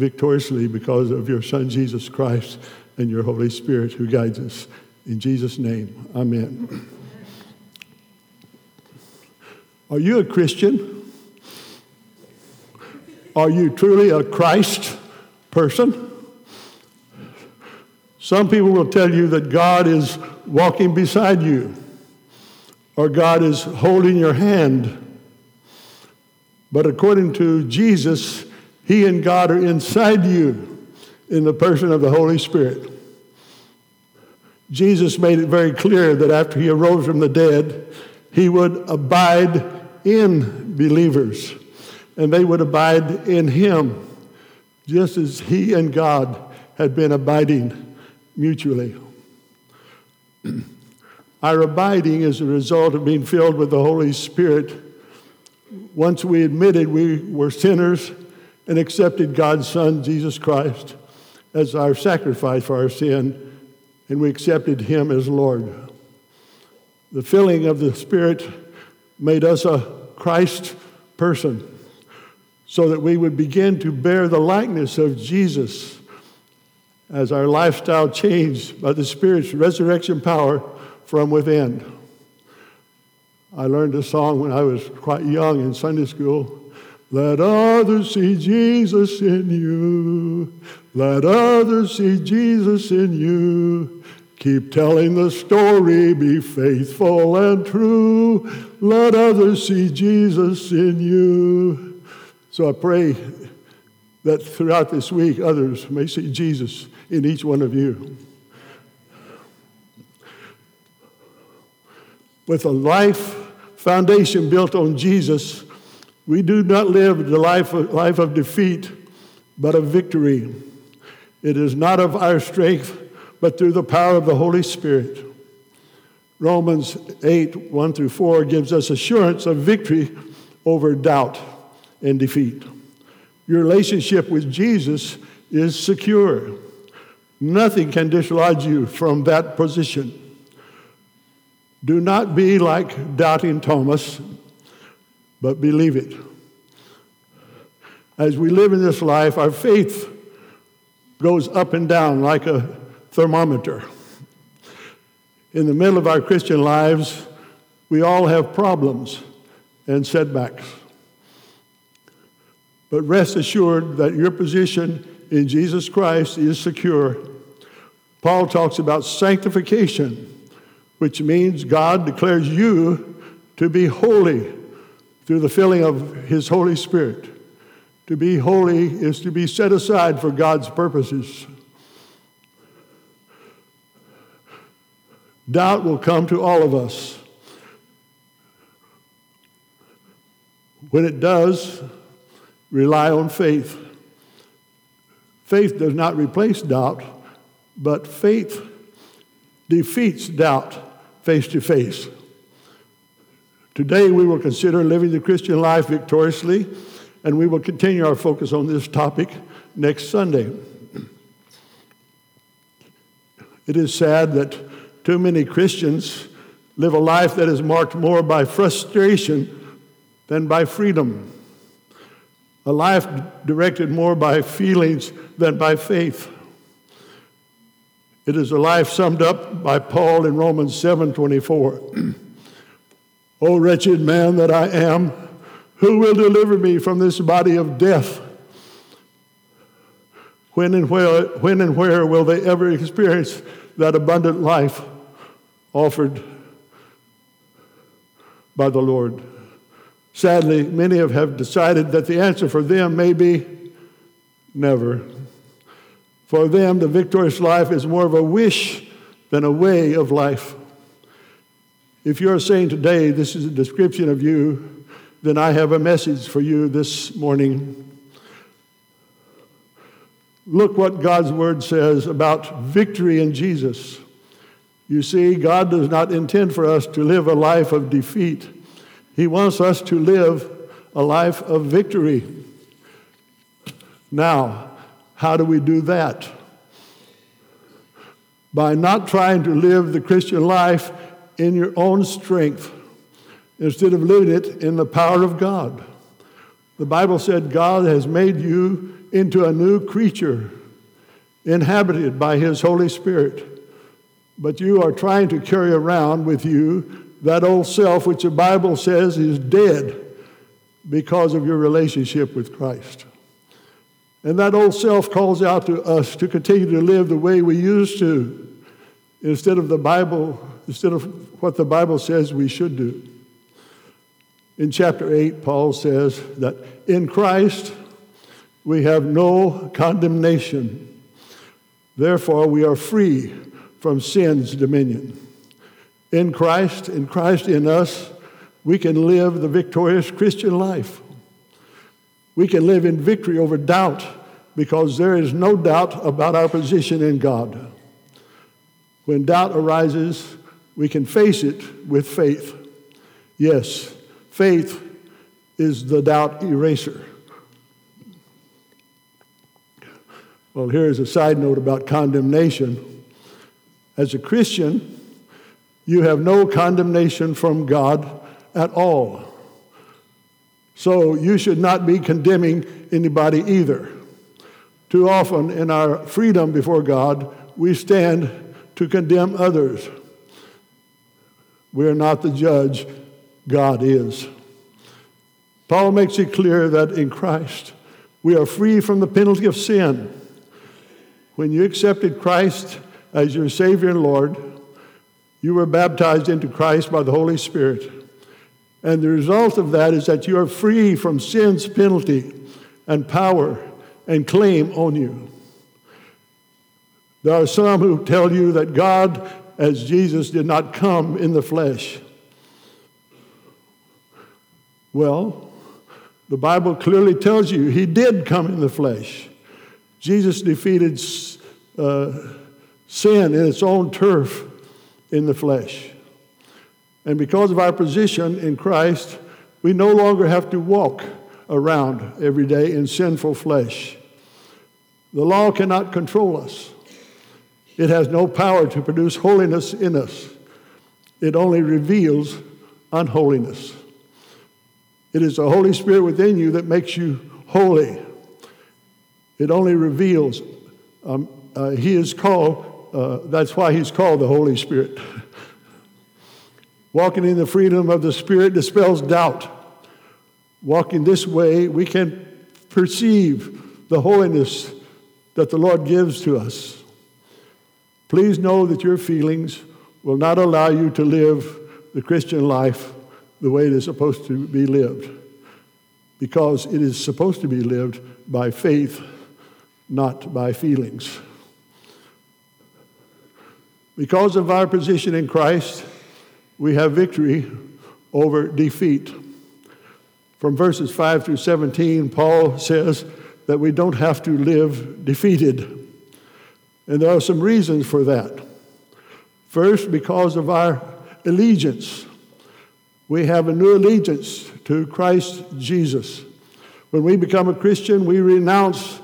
victoriously because of your Son, Jesus Christ, and your Holy Spirit who guides us. In Jesus' name, amen. Are you a Christian? Are you truly a Christ person? Some people will tell you that God is walking beside you or God is holding your hand. But according to Jesus, He and God are inside you in the person of the Holy Spirit. Jesus made it very clear that after He arose from the dead, He would abide in believers and they would abide in Him, just as He and God had been abiding mutually. Our abiding is a result of being filled with the Holy Spirit. Once we admitted we were sinners and accepted God's Son, Jesus Christ, as our sacrifice for our sin, and we accepted Him as Lord. The filling of the Spirit made us a Christ person so that we would begin to bear the likeness of Jesus as our lifestyle changed by the Spirit's resurrection power from within. I learned a song when I was quite young in Sunday school. Let others see Jesus in you. Let others see Jesus in you. Keep telling the story, be faithful and true. Let others see Jesus in you. So I pray that throughout this week, others may see Jesus in each one of you. With a life foundation built on Jesus, we do not live the life of, life of defeat, but of victory. It is not of our strength, but through the power of the Holy Spirit. Romans 8, 1 through 4 gives us assurance of victory over doubt and defeat. Your relationship with Jesus is secure. Nothing can dislodge you from that position. Do not be like doubting Thomas, but believe it. As we live in this life, our faith goes up and down like a thermometer. In the middle of our Christian lives, we all have problems and setbacks. But rest assured that your position in Jesus Christ is secure. Paul talks about sanctification, which means God declares you to be holy through the filling of His Holy Spirit. To be holy is to be set aside for God's purposes. Doubt will come to all of us. When it does, rely on faith. Faith does not replace doubt, but faith defeats doubt face to face. Today, we will consider living the Christian life victoriously, and we will continue our focus on this topic next Sunday. It is sad that too many Christians live a life that is marked more by frustration than by freedom, a life directed more by feelings than by faith. It is a life summed up by Paul in Romans 7:24. o wretched man that I am, who will deliver me from this body of death? When and where, when and where will they ever experience that abundant life offered by the Lord? Sadly, many have decided that the answer for them may be never. For them, the victorious life is more of a wish than a way of life. If you're saying today, this is a description of you, then I have a message for you this morning. Look what God's word says about victory in Jesus. You see, God does not intend for us to live a life of defeat, He wants us to live a life of victory. Now, how do we do that? By not trying to live the Christian life in your own strength instead of living it in the power of God. The Bible said God has made you into a new creature inhabited by His Holy Spirit. But you are trying to carry around with you that old self, which the Bible says is dead because of your relationship with Christ. And that old self calls out to us to continue to live the way we used to instead of the Bible, instead of what the Bible says we should do. In chapter 8, Paul says that in Christ we have no condemnation. Therefore, we are free from sin's dominion. In Christ, in Christ in us, we can live the victorious Christian life. We can live in victory over doubt because there is no doubt about our position in God. When doubt arises, we can face it with faith. Yes, faith is the doubt eraser. Well, here's a side note about condemnation. As a Christian, you have no condemnation from God at all. So you should not be condemning anybody either. Too often in our freedom before God, we stand to condemn others. We are not the judge, God is. Paul makes it clear that in Christ we are free from the penalty of sin. When you accepted Christ as your Savior and Lord, you were baptized into Christ by the Holy Spirit. And the result of that is that you are free from sin's penalty and power and claim on you. There are some who tell you that God, as Jesus, did not come in the flesh. Well, the Bible clearly tells you he did come in the flesh. Jesus defeated uh, sin in its own turf in the flesh. And because of our position in Christ, we no longer have to walk around every day in sinful flesh. The law cannot control us. It has no power to produce holiness in us. It only reveals unholiness. It is the Holy Spirit within you that makes you holy. It only reveals. Um, uh, he is called, uh, that's why he's called the Holy Spirit. Walking in the freedom of the Spirit dispels doubt. Walking this way, we can perceive the holiness that the Lord gives to us. Please know that your feelings will not allow you to live the Christian life the way it is supposed to be lived, because it is supposed to be lived by faith, not by feelings. Because of our position in Christ, we have victory over defeat. From verses 5 through 17, Paul says that we don't have to live defeated. And there are some reasons for that. First, because of our allegiance. We have a new allegiance to Christ Jesus. When we become a Christian, we renounce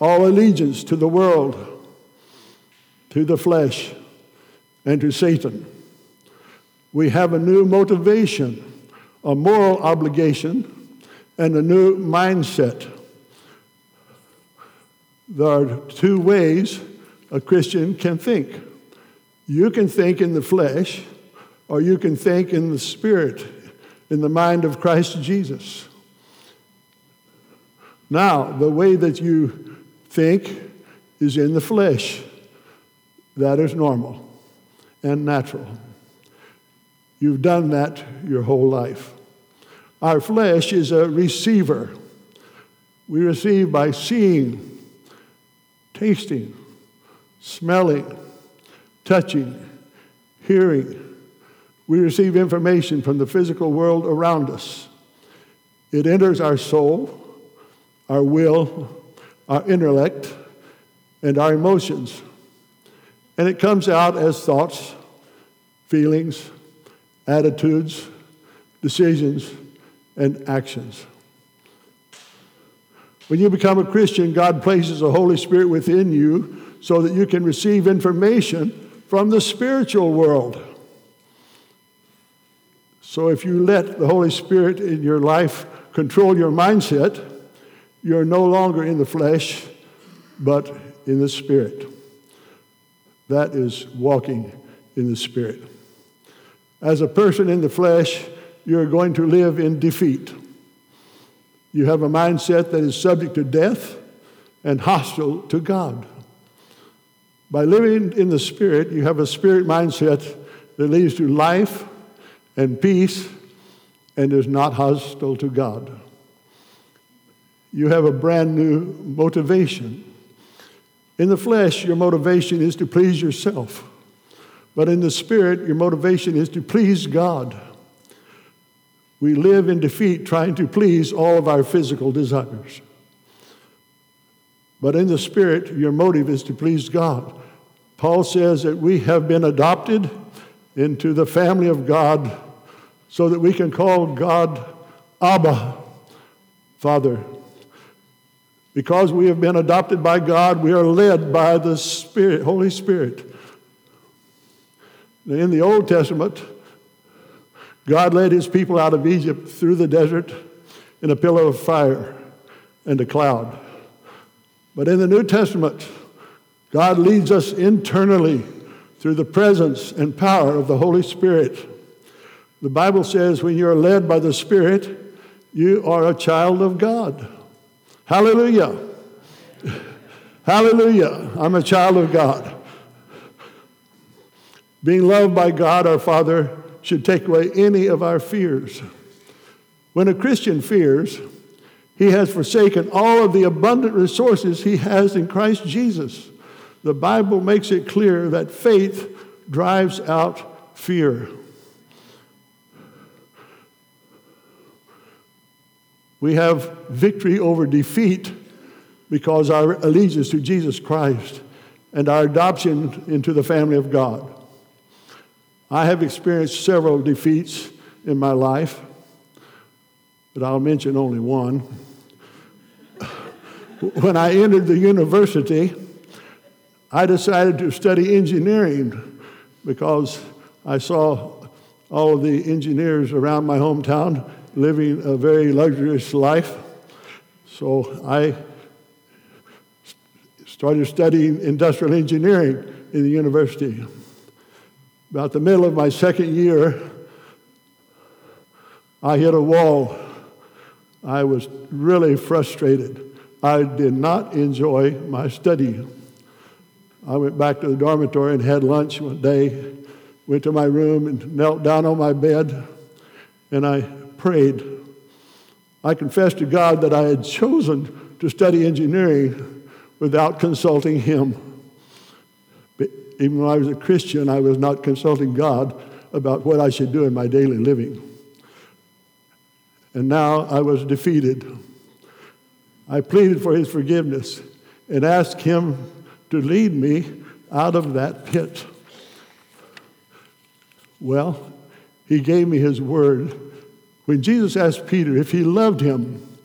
all allegiance to the world, to the flesh, and to Satan we have a new motivation, a moral obligation, and a new mindset. There are two ways a Christian can think. You can think in the flesh, or you can think in the spirit, in the mind of Christ Jesus. Now, the way that you think is in the flesh. That is normal and natural. You've done that your whole life. Our flesh is a receiver. We receive by seeing, tasting, smelling, touching, hearing. We receive information from the physical world around us. It enters our soul, our will, our intellect, and our emotions. And it comes out as thoughts, feelings, attitudes, decisions, and actions. When you become a Christian, God places the Holy Spirit within you so that you can receive information from the spiritual world. So if you let the Holy Spirit in your life control your mindset, you're no longer in the flesh, but in the Spirit. That is walking in the Spirit. As a person in the flesh, you're going to live in defeat. You have a mindset that is subject to death and hostile to God. By living in the Spirit, you have a spirit mindset that leads to life and peace and is not hostile to God. You have a brand new motivation. In the flesh, your motivation is to please yourself. But in the spirit, your motivation is to please God. We live in defeat trying to please all of our physical desires. But in the spirit, your motive is to please God. Paul says that we have been adopted into the family of God so that we can call God Abba, Father. Because we have been adopted by God, we are led by the Spirit, Holy Spirit. In the Old Testament, God led his people out of Egypt through the desert in a pillar of fire and a cloud. But in the New Testament, God leads us internally through the presence and power of the Holy Spirit. The Bible says when you're led by the Spirit, you are a child of God. Hallelujah. Hallelujah. I'm a child of God. Being loved by God our Father should take away any of our fears. When a Christian fears, he has forsaken all of the abundant resources he has in Christ Jesus. The Bible makes it clear that faith drives out fear. We have victory over defeat because our allegiance to Jesus Christ and our adoption into the family of God. I have experienced several defeats in my life, but I'll mention only one. When I entered the university, I decided to study engineering because I saw all of the engineers around my hometown living a very luxurious life. So I started studying industrial engineering in the university. About the middle of my second year, I hit a wall. I was really frustrated. I did not enjoy my study. I went back to the dormitory and had lunch one day, went to my room and knelt down on my bed, and I prayed. I confessed to God that I had chosen to study engineering without consulting Him. But even though I was a Christian, I was not consulting God about what I should do in my daily living. And now I was defeated. I pleaded for His forgiveness and asked Him to lead me out of that pit. Well, He gave me His word when Jesus asked Peter if he loved him,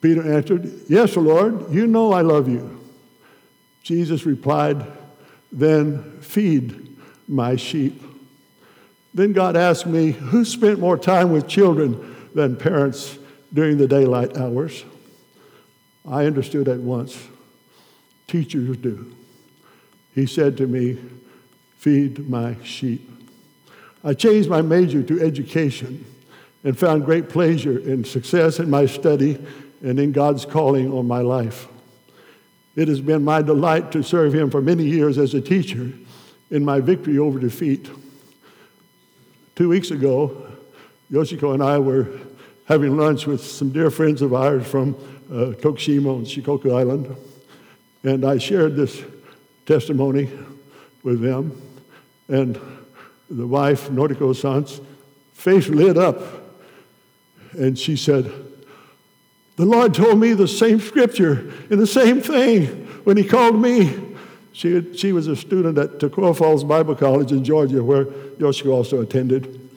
Peter answered, Yes, Lord, you know I love you. Jesus replied, Then feed my sheep. Then God asked me, Who spent more time with children than parents during the daylight hours? I understood at once. Teachers do. He said to me, Feed my sheep. I changed my major to education and found great pleasure and success in my study and in God's calling on my life. It has been my delight to serve Him for many years as a teacher in my victory over defeat. Two weeks ago, Yoshiko and I were having lunch with some dear friends of ours from uh, Tokushima on Shikoku Island, and I shared this testimony with them. And the wife, Noriko San's face lit up and she said, The Lord told me the same scripture and the same thing when He called me. She, she was a student at Toccoa Falls Bible College in Georgia, where Yoshiko also attended.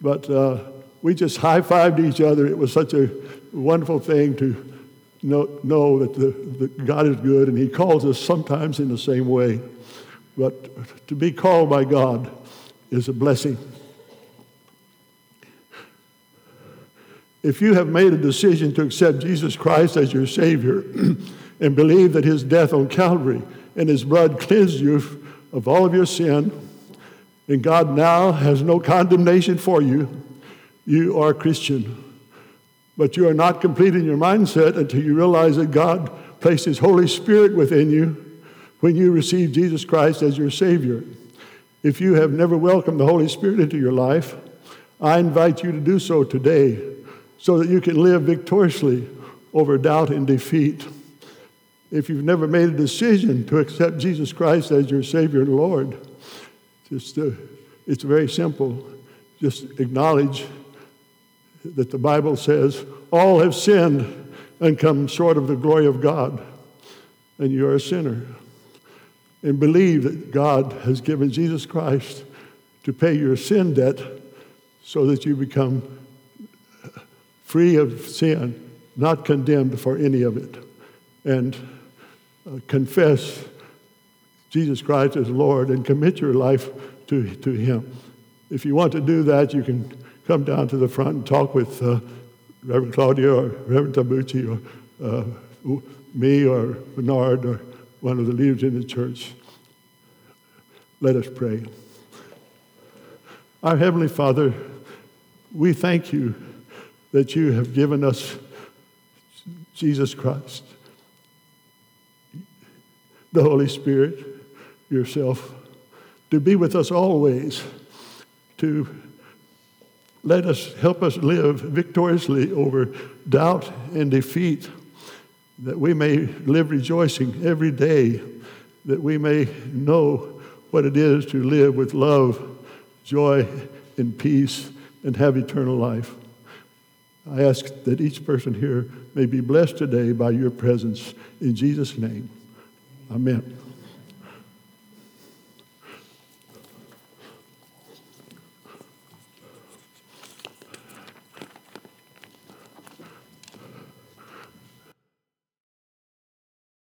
But uh, we just high fived each other. It was such a wonderful thing to know, know that, the, that God is good and He calls us sometimes in the same way. But to be called by God is a blessing. If you have made a decision to accept Jesus Christ as your Savior and believe that His death on Calvary and His blood cleansed you of all of your sin, and God now has no condemnation for you, you are a Christian. But you are not complete in your mindset until you realize that God placed His Holy Spirit within you when you receive Jesus Christ as your Savior. If you have never welcomed the Holy Spirit into your life, I invite you to do so today so that you can live victoriously over doubt and defeat. If you've never made a decision to accept Jesus Christ as your Savior and Lord, just uh, it's very simple. Just acknowledge that the Bible says all have sinned and come short of the glory of God, and you're a sinner and believe that God has given Jesus Christ to pay your sin debt so that you become free of sin, not condemned for any of it, and uh, confess Jesus Christ as Lord and commit your life to, to Him. If you want to do that, you can come down to the front and talk with uh, Reverend Claudia or Reverend Tabucci or uh, me or Bernard or one of the leaders in the church. Let us pray. Our Heavenly Father, we thank you that you have given us Jesus Christ, the Holy Spirit, yourself, to be with us always, to let us help us live victoriously over doubt and defeat that we may live rejoicing every day, that we may know what it is to live with love, joy, and peace, and have eternal life. I ask that each person here may be blessed today by your presence. In Jesus' name, amen.